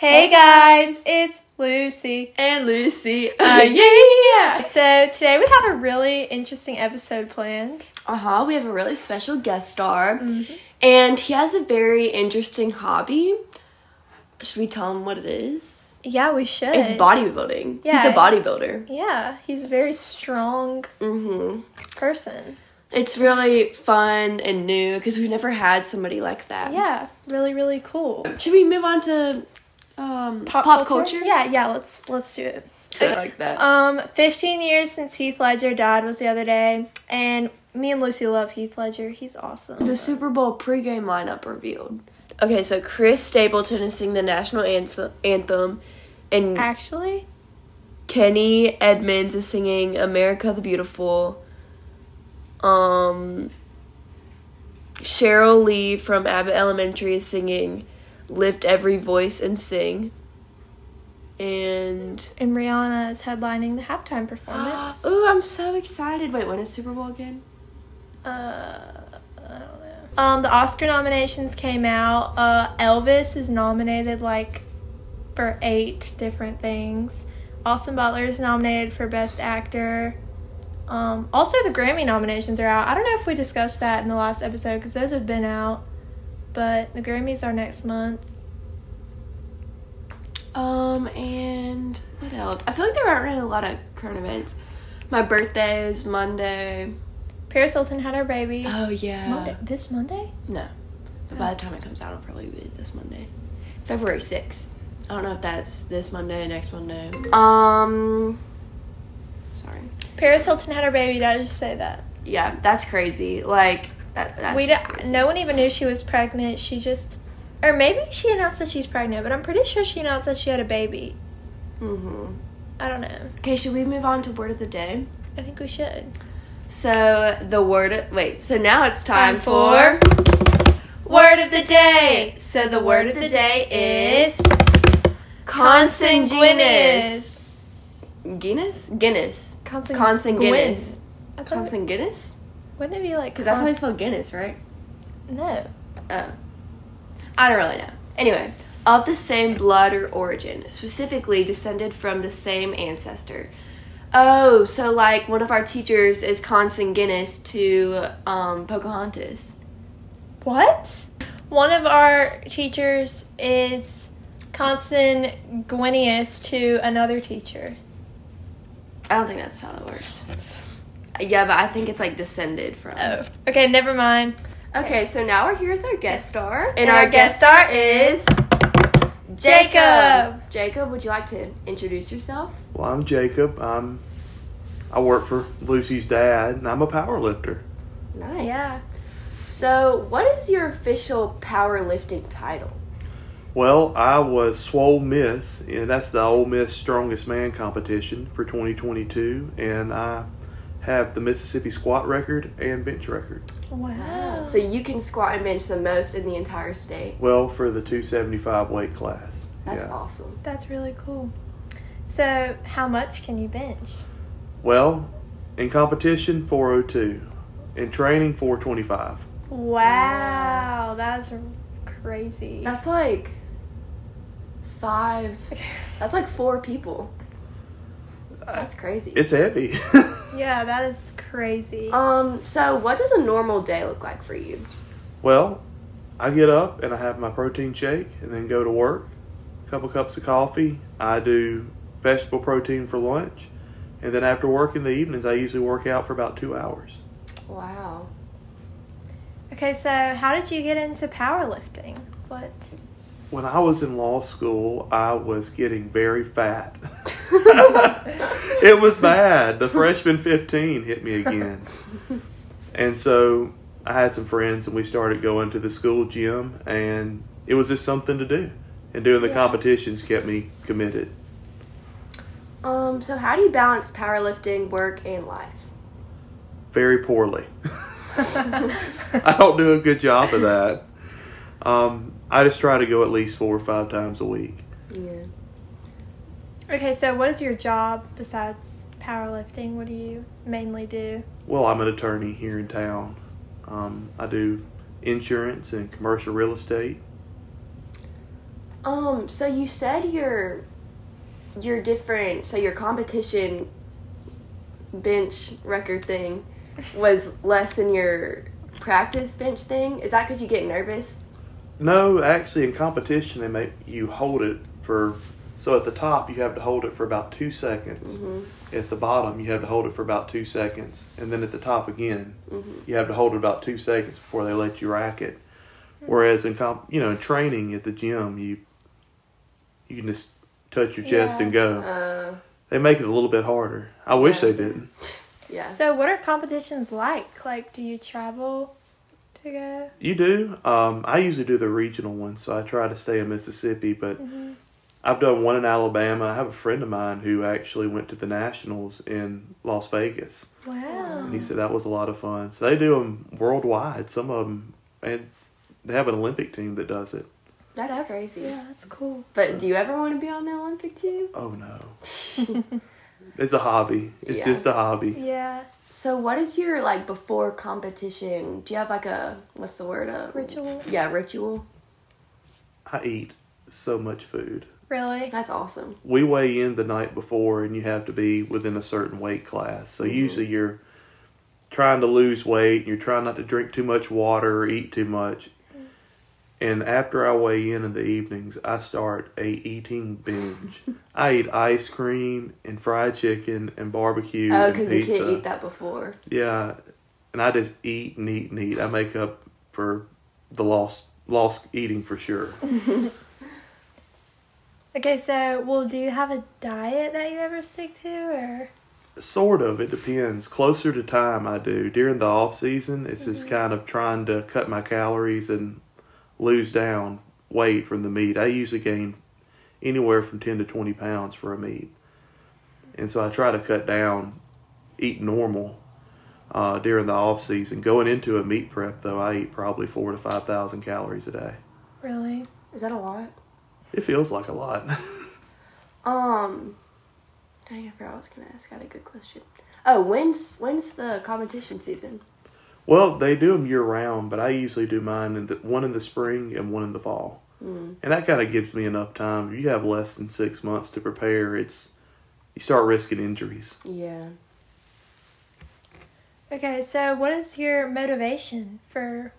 Hey guys, it's Lucy. And Lucy. Uh, yeah. So today we have a really interesting episode planned. Uh huh. We have a really special guest star. Mm-hmm. And he has a very interesting hobby. Should we tell him what it is? Yeah, we should. It's bodybuilding. Yeah. He's a bodybuilder. Yeah, he's a very strong hmm person. It's really fun and new because we've never had somebody like that. Yeah, really, really cool. Should we move on to um, pop, culture? Yeah, yeah. Let's let's do it. I like that. Um, 15 years since Heath Ledger died was the other day, and me and Lucy love Heath Ledger. He's awesome. The Super Bowl pregame lineup revealed. Okay, so Chris Stapleton is singing the national anthem, anthem and Actually, Kenny Edmonds is singing America the Beautiful. Um, Sheryl Lee from Abbott Elementary is singing Lift Every Voice and Sing. And. and Rihanna is headlining the halftime performance. Ooh, I'm so excited. Wait, when is Super Bowl again? Uh, I don't know. Um, the Oscar nominations came out. Uh, Elvis is nominated like for eight different things. Austin Butler is nominated for Best Actor. Um, also, the Grammy nominations are out. I don't know if we discussed that in the last episode because those have been out, but the Grammys are next month. Um, and what else? I feel like there aren't really a lot of current events. My birthday is Monday. Paris Hilton had her baby. Oh, yeah. Monday. This Monday? No. But by the time it comes out, it'll probably be this Monday. February 6th. I don't know if that's this Monday, next Monday. Um. Sorry. Paris Hilton had her baby. Did I just say that? Yeah, that's crazy. Like, that, that's we just don't, crazy. no one even knew she was pregnant. She just, or maybe she announced that she's pregnant, but I'm pretty sure she announced that she had a baby. Mm-hmm. I don't know. Okay, should we move on to word of the day? I think we should. So, the word. Wait, so now it's time, Time for. for Word of the day. So the word of the day is consanguineous. Guinness? Guinness. Consanguine. Consanguineous. Consanguineous? Wouldn't it be like? Because that's how you spell Guinness, right? No. Oh. I don't really know. Anyway, of the same blood or origin, specifically descended from the same ancestor. Oh, so like one of our teachers is consanguineous to um, Pocahontas. What? One of our teachers is consanguineous to another teacher. I don't think that's how that works. Yeah, but I think it's like descended from. Oh. Okay, never mind. Okay, so now we're here with our guest star. And our guest star is Jacob. Jacob, would you like to introduce yourself? Well, I'm Jacob. I'm I work for Lucy's dad, and I'm a power lifter. Nice. Yeah. So, what is your official powerlifting title? Well, I was Swole Miss, and that's the Ole Miss Strongest Man competition for 2022, and I have the Mississippi squat record and bench record. Wow. So you can squat and bench the most in the entire state. Well, for the 275 weight class. That's yeah. awesome. That's really cool. So, how much can you bench? Well, in competition 402, in training 425. Wow, that's crazy. That's like five. That's like four people. That's crazy. It's heavy. yeah, that is crazy. Um. So, what does a normal day look like for you? Well, I get up and I have my protein shake and then go to work. A couple cups of coffee. I do vegetable protein for lunch. And then after work in the evenings, I usually work out for about two hours. Wow. Okay, so how did you get into powerlifting? What? When I was in law school, I was getting very fat. it was bad. The freshman 15 hit me again. And so I had some friends and we started going to the school gym and it was just something to do. And doing the Yeah. competitions kept me committed. Um. So, how do you balance powerlifting, work, and life? very poorly. I don't do a good job of that. Um, I just try to go at least four or five times a week. Yeah. Okay, so what is your job besides powerlifting? What do you mainly do? Well, I'm an attorney here in town. Um, I do insurance and commercial real estate. Um, so you said your your different so your competition bench record thing was less than your practice bench thing. Is that because you get nervous? No, actually, in competition, they make you hold it for. So at the top, you have to hold it for about two seconds. At the bottom, you have to hold it for about two seconds, and then at the top again, you have to hold it about two seconds before they let you rack it. Whereas in comp, you know, in training at the gym, you you can just touch your chest Yeah. and go. Uh, They make it a little bit harder. I wish they didn't. yeah. So, what are competitions like? Like, do you travel to go? You do. Um, I usually do the regional ones, so I try to stay in Mississippi. But I've done one in Alabama. I have a friend of mine who actually went to the nationals in Las Vegas, Wow. and he said that was a lot of fun. So they do them worldwide. Some of them, and they have an Olympic team that does it. That's, crazy. Yeah, that's cool. But do you ever want to be on the Olympic team? Oh no, it's a hobby. It's Yeah. just a hobby. Yeah. So what is your like before competition? Do you have like a what's the word? A Ritual? Yeah, ritual. I eat so much food. Really? That's awesome. we weigh in the night before and you have to be within a certain weight class. So mm-hmm. usually you're trying to lose weight, and you're trying not to drink too much water or eat too much. And after I weigh in in the evenings, I start a eating binge. I eat ice cream and fried chicken and barbecue Oh, and because you can't eat that before. Yeah, and I just eat and eat and eat. I make up for the lost lost eating for sure. Okay, so, well, do you have a diet that you ever stick to, or? Sort of. It depends. Closer to time, I do. During the off season, it's just kind of trying to cut my calories and lose down weight from the meat. I usually gain anywhere from ten to twenty pounds for a meat, and so I try to cut down, eat normal. Uh, during the off season, going into a meat prep though, I eat probably four to five thousand calories a day. Really? Is that a lot? It feels like a lot. Um, dang, I forgot I was gonna ask. I had a good question. Oh, when's when's the competition season? Well, they do them year round, but I usually do mine in the one in the spring and one in the fall, Mm. and that kind of gives me enough time. If you have less than six months to prepare, it's you start risking injuries. Yeah. Okay, so what is your motivation for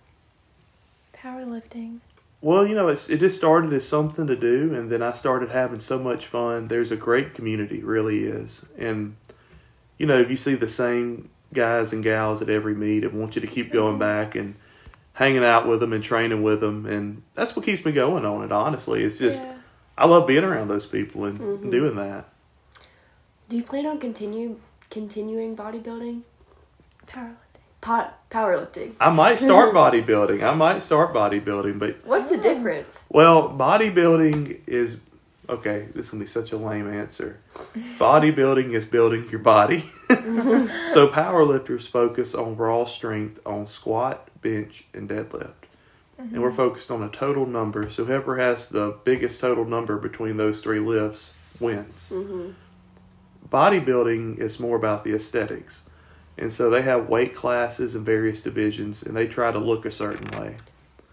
powerlifting? Well, you know, it's it just started as something to do, and then I started having so much fun. There's a great community, really is, and you know, you see the same guys and gals at every meet and want you to keep going back and hanging out with them and training with them, and that's what keeps me going on it. Honestly, it's just yeah. I love being around those people and Mhm. doing that. Do you plan on continue continuing bodybuilding? Powerlifting. Pot powerlifting. I might start bodybuilding. I might start bodybuilding, but What's the difference? well, bodybuilding is okay. This will be such a lame answer. Bodybuilding is building your body. so powerlifters focus on raw strength on squat, bench, and deadlift. And we're focused on a total number. So whoever has the biggest total number between those three lifts wins. Mm-hmm. bodybuilding is more about the aesthetics. And so they have weight classes and various divisions and they try to look a certain way.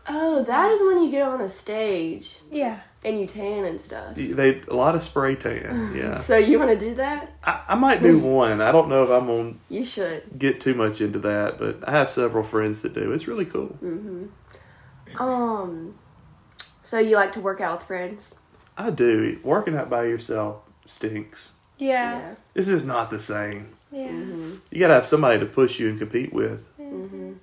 Oh, that is when you get on a stage Yeah. and you tan and stuff. They a lot of spray tan, yeah. So you want to do that? I, I might do one. I don't know if I'm gonna You should. get too much into that, but I have several friends that do. It's really cool. Mm-hmm. Um. So you like to work out with friends? I do. Working out by yourself stinks. Yeah. This is not the same. Yeah. Mm-hmm. You gotta have somebody to push you and compete with. Mm-hmm.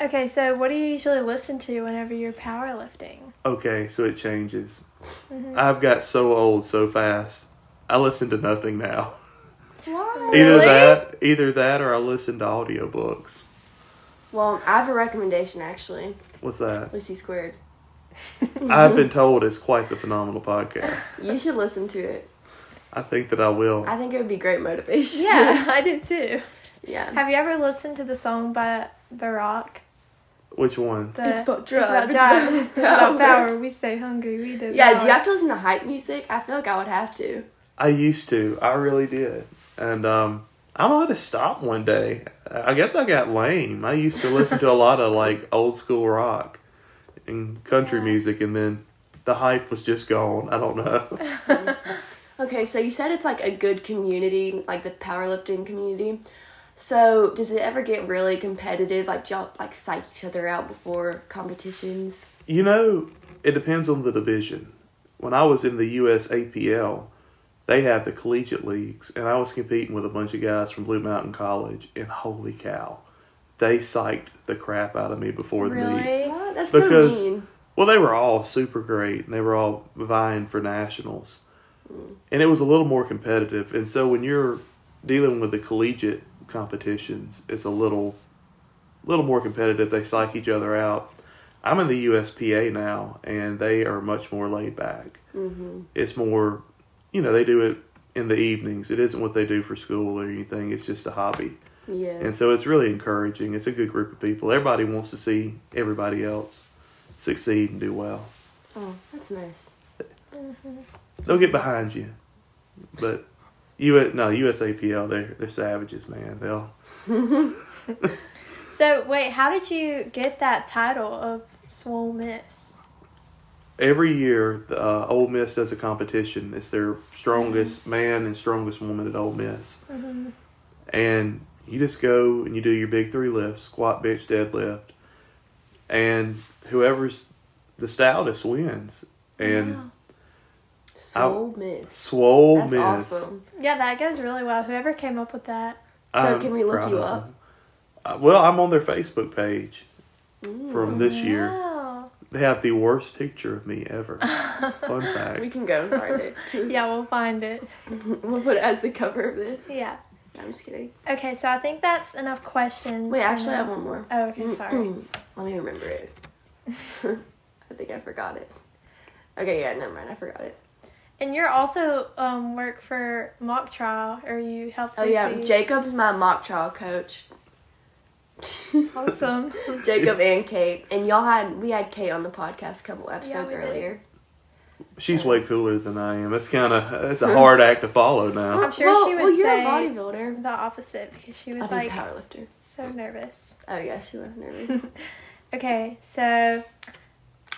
Okay, so what do you usually listen to whenever you're powerlifting? Okay, so it changes. Mhm. I've got so old so fast. I listen to nothing now. Why? Either Really? that, either that, or I listen to audiobooks. Well, I have a recommendation actually. What's that? Lucy Squared. I've been told it's quite the phenomenal podcast. You should listen to it. I think that I will. I think it would be great motivation. Yeah, I did too. yeah. Have you ever listened to the song by The Rock? Which one? The, It's about It's about it's about It's about power. power. We stay hungry. We do. Yeah. Do you have to listen to hype music? I feel like I would have to. I used to. I really did. And um, I might to stop one day. I guess I got lame. I used to listen to a lot of like old school rock and country Yeah. music, and then the hype was just gone. I don't know. Okay, so you said it's like a good community, like the powerlifting community. So does it ever get really competitive? Like y'all like psych each other out before competitions? You know, it depends on the division. When I was in the USAPL, they have the collegiate leagues, and I was competing with a bunch of guys from Blue Mountain College, and holy cow, they psyched the crap out of me before the meet. What? That's Because- so mean. Well, they were all super great, and they were all vying for nationals, and it was a little more competitive. And so when you're dealing with the collegiate competitions, it's a little, little more competitive. They psych each other out. I'm in the USPA now, and they are much more laid back. hmm It's more, you know, they do it in the evenings. It isn't what they do for school or anything. It's just a hobby. Yeah. And so it's really encouraging. It's a good group of people. Everybody wants to see everybody else succeed and do well. Oh, that's nice. They'll get behind you, but you no USAPL they're they're savages, man. They'll So wait, how did you get that title of Swole Miss? every year the uh, Ole Miss does a competition. It's their strongest man and strongest woman at Ole Miss, Mm-hmm. and you just go and you do your big three lifts: squat, bench, deadlift, and whoever's the stoutest wins. And Wow. Swole miss. swole That's miss. awesome. Yeah, that goes really well. Whoever came up with that. So I'm can we look proud you of up? them. Uh, well, I'm on their Facebook page from this year. Wow. They have the worst picture of me ever. Fun fact. We fact. can go and find it. Yeah, we'll find it. we'll put it as the cover of this. Yeah. I'm just kidding. Okay, so I think that's enough questions. Wait, for actually, I now. have one more. Oh, okay, sorry. Let me remember it. I think I forgot it. Okay, yeah, never mind. I forgot it. And you're also um work for mock trial, or you help. Oh yeah, Lucy. Jacob's my mock trial coach. Awesome. Jacob and Kate, and y'all had we had Kate on the podcast a couple episodes we did. earlier. She's way cooler than I am. It's kind of it's a hard act to follow now. I'm sure well, she would well, you're say a bodybuilder. the opposite because she was I'm like a powerlifter. so nervous. Oh yeah, she was nervous. Okay, so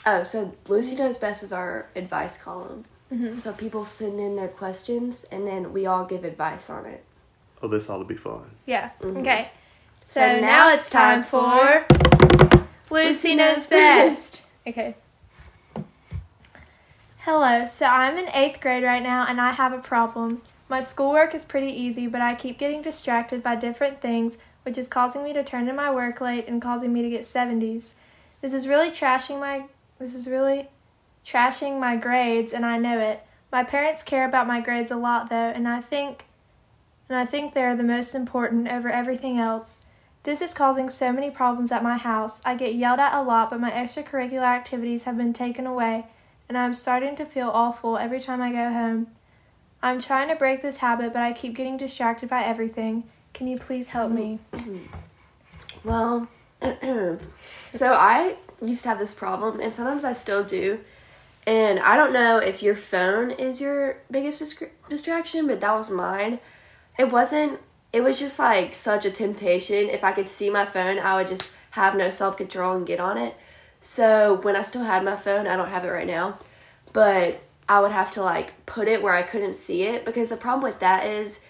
oh, so Lucy knows best is our advice column. Mhm. So people send in their questions, and then we all give advice on it. Oh, this ought to be fun. yeah, Mhm. okay. So, So now, now it's time for Lucy knows best. Okay. Hello. So I'm in eighth grade right now, and I have a problem. My schoolwork is pretty easy, but I keep getting distracted by different things, which is causing me to turn in my work late and causing me to get 70s. This is really trashing my this is really trashing my grades, and I know it. My parents care about my grades a lot though, and I think and I think they are the most important over everything else. This is causing so many problems at my house. I get yelled at a lot, but my extracurricular activities have been taken away, and I'm starting to feel awful every time I go home. I'm trying to break this habit, but I keep getting distracted by everything. Can you please help me? Well, so I used to have this problem, and sometimes I still do. And I don't know if your phone is your biggest distraction, but that was mine. It wasn't, it was just like such a temptation. If I could see my phone, I would just have no self control and get on it. So when I still had my phone, I don't have it right now, but I would have to like put it where I couldn't see it because the problem with that is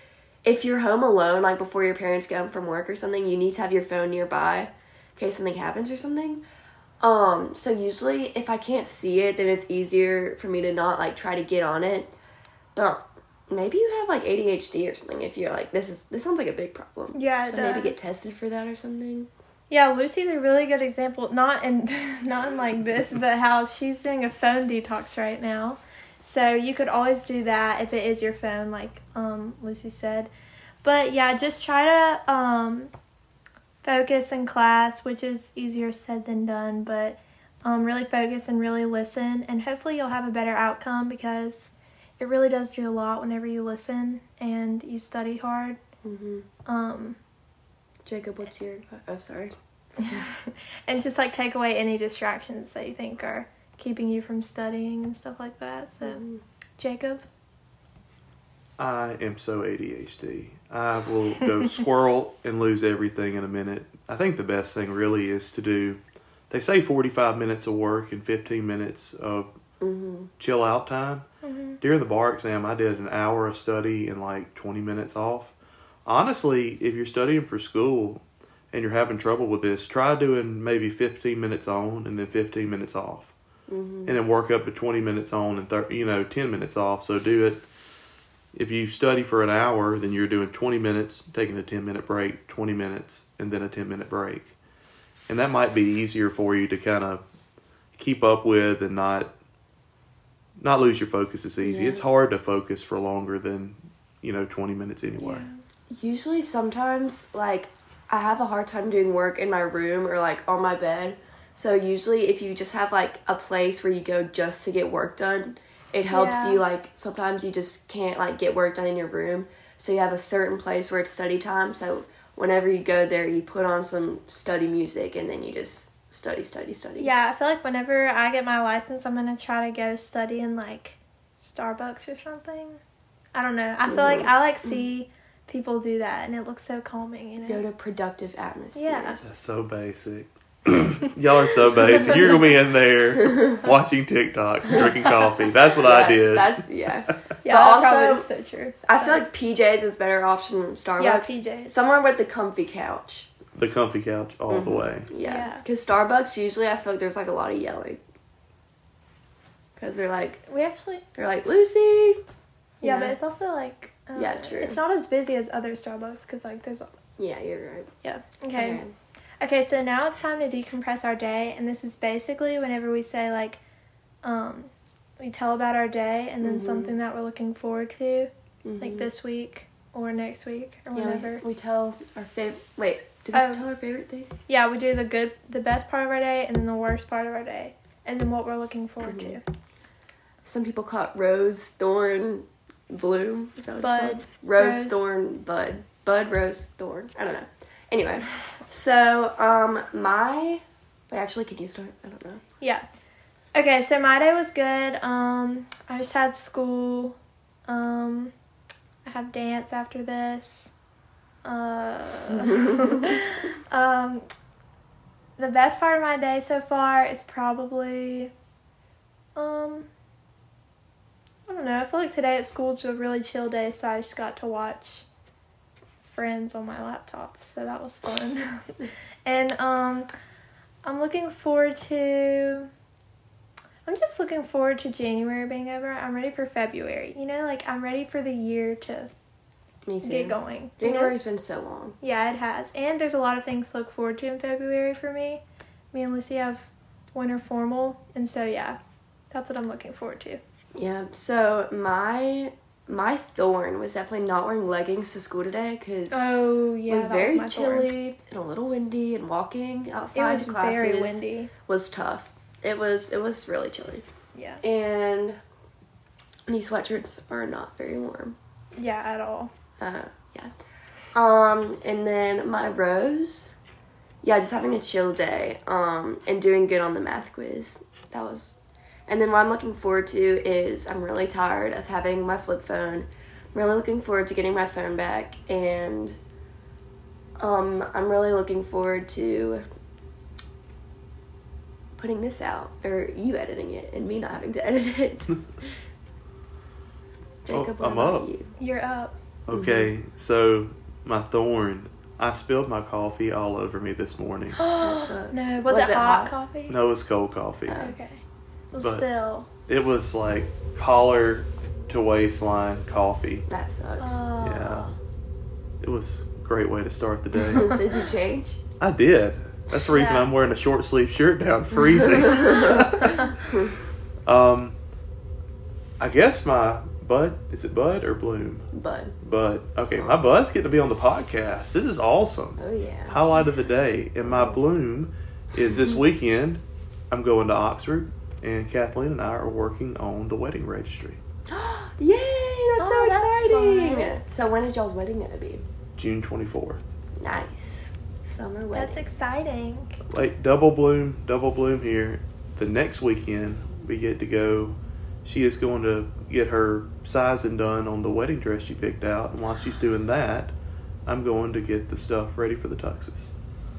if you're home alone, like before your parents get home from work or something, you need to have your phone nearby in case something happens or something. Um, so usually if I can't see it, then it's easier for me to not like try to get on it. But maybe you have like ADHD or something if you're like this is this sounds like a big problem. Yeah, So maybe get tested for that or something. Yeah, Lucy's a really good example. Not in not in like this, but how she's doing a phone detox right now. So you could always do that if it is your phone, like um, Lucy said. But yeah, just try to um, focus in class, which is easier said than done. But um, really focus and really listen, and hopefully you'll have a better outcome because it really does do a lot whenever you listen and you study hard. hmm Um, Jacob, what's your? Oh, sorry. and just like take away any distractions that you think are keeping you from studying and stuff like that. So, Mm. Jacob, I am so ADHD. I will go squirrel and lose everything in a minute. I think the best thing really is to do. They say forty-five minutes of work and fifteen minutes of Mm-hmm. chill out time. During the bar exam, I did an hour of study and like 20 minutes off. Honestly, if you're studying for school and you're having trouble with this, try doing maybe 15 minutes on and then 15 minutes off. Mm-hmm. And then work up to 20 minutes on and, thir- you know, 10 minutes off. So do it. If you study for an hour, then you're doing 20 minutes, taking a 10 minute break, 20 minutes, and then a 10 minute break. And that might be easier for you to kind of keep up with and not not lose your focus as easy. Yeah. It's hard to focus for longer than, you know, 20 minutes anyway. Usually, sometimes, like, I have a hard time doing work in my room or, like, on my bed. So, usually, if you just have, like, a place where you go just to get work done, it helps Yeah. you, like, sometimes you just can't, like, get work done in your room. So, you have a certain place where it's study time. So, whenever you go there, you put on some study music and then you just study, study, study. Yeah, I feel like whenever I get my license, I'm gonna try to go study in like Starbucks or something. I don't know. I feel like mm-hmm. I like mm-hmm. see people do that, and it looks so calming. You Go know. to productive atmospheres. Yeah. That's so basic. Y'all are so basic. You're gonna be in there watching TikToks and drinking coffee. That's what I did. That's, yeah. Yeah, But that also- is so true. I feel like PJs is a better option than Starbucks. Yeah, PJs. Somewhere with the comfy couch. the comfy couch all the way. Yeah. Yeah. Because Starbucks usually I feel like there's like a lot of yelling. Because they're like we actually. they're like Lucy. Yeah, know? but it's also like. Uh, Yeah, true. It's not as busy as other Starbucks because like there's. Yeah, you're right. Yeah. Okay. Okay, so now it's time to decompress our day, and this is basically whenever we say like, um, we tell about our day and then Mhm. something that we're looking forward to, Mhm. like this week or next week or Yeah, whenever. we, we tell our favorite. Wait, did we Oh. tell our favorite thing? Yeah, we do the good, the best part of our day, and then the worst part of our day, and then what we're looking forward Mhm. to. Some people call it rose, thorn, bloom. Is that what Bud, it's called? Rose, rose. thorn, bud. Bud, rose, thorn. I don't know. Anyway, so um, my. Wait, actually, can you start? I don't know. Yeah. Okay, so my day was good. Um, I just had school. Um, I have dance after this. Uh, um, the best part of my day so far is probably, um, I don't know. I feel like today at school's a really chill day, so I just got to watch Friends on my laptop, so that was fun. and um, I'm looking forward to. I'm just looking forward to January being over. I'm ready for February. You know, like I'm ready for the year to Me too. get going. you know? January's been so long. Yeah, it has. And there's a lot of things to look forward to in February for me. Me and Lucy have winter formal, and so yeah, that's what I'm looking forward to. Yeah. So my my thorn was definitely not wearing leggings to school today because Oh yeah, it was very thorn. chilly and a little windy, and walking It outside was to classes very windy. was tough. It was it was really chilly, Yeah. and these sweatshirts are not very warm. Yeah, at all. Uh, yeah. Um, and then my rose, yeah, just having a chill day. Um, and doing good on the math quiz. That was, and then what I'm looking forward to is I'm really tired of having my flip phone. I'm really looking forward to getting my phone back, and um, I'm really looking forward to putting this out or you editing it and me not having to edit it. Oh, Jacob, what I'm up. you? You're up. Okay, so my thorn. I spilled my coffee all over me this morning. no, was, Was it, it hot, hot? coffee? No, it was cold coffee. Oh. Okay. But- still. It was like collar to waistline coffee. That sucks. Yeah. It was a great way to start the day. Did you change? I did. That's the reason Yeah. I'm wearing a short sleeve shirt down, freezing. um, I guess my bud is it Bud or Bloom? Bud. Bud. Okay, my Bud's getting to be on the podcast. This is awesome. Oh yeah. Highlight of the day, and my Bloom is this weekend. I'm going to Oxford, and Kathleen and I are working on the wedding registry. Yay! That's Oh, so that's exciting. So when is y'all's wedding gonna be? June 24th. Nice. Summer wedding. That's exciting. like double bloom, double bloom here. The next weekend we get to go. She is going to get her sizing done on the wedding dress she picked out, and while she's doing that, I'm going to get the stuff ready for the tuxes.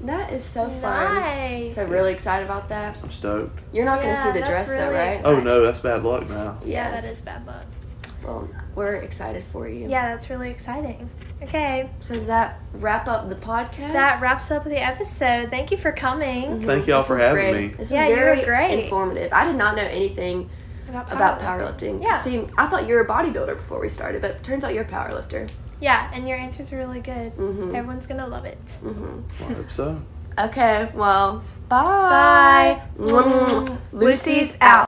That is so fun. Nice. So really excited about that. I'm stoked. You're not going to see the that's dress though, right? exciting. Oh no, that's bad luck now. Yeah, that is bad luck. Well, we're excited for you. Yeah, that's really exciting. Okay, So does that wrap up the podcast? that wraps up the episode. Thank you for coming. Mhm. Thank y'all This for having great. me. This Yeah, was you were very great. informative. I did not know anything about powerlifting. Yeah. See, I thought you were a bodybuilder before we started, but it turns out you're a powerlifter. Yeah, and your answers were really good. hmm Everyone's gonna love it. hmm I hope so. Okay, well, bye. Bye. Lucy's out.